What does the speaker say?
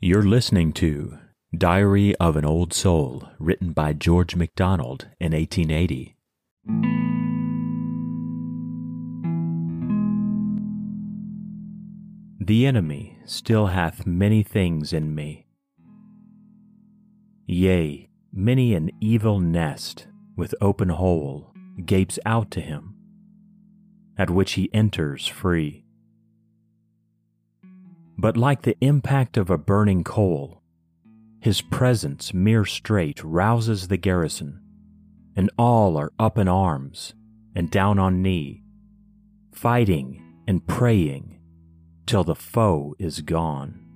You're listening to Diary of an Old Soul, written by George MacDonald in 1880. The enemy still hath many things in me. Yea, many an evil nest with open hole gapes out to him, at which he enters free. But like the impact of a burning coal, his presence mere straight rouses the garrison, and all are up in arms and down on knee, fighting and praying till the foe is gone.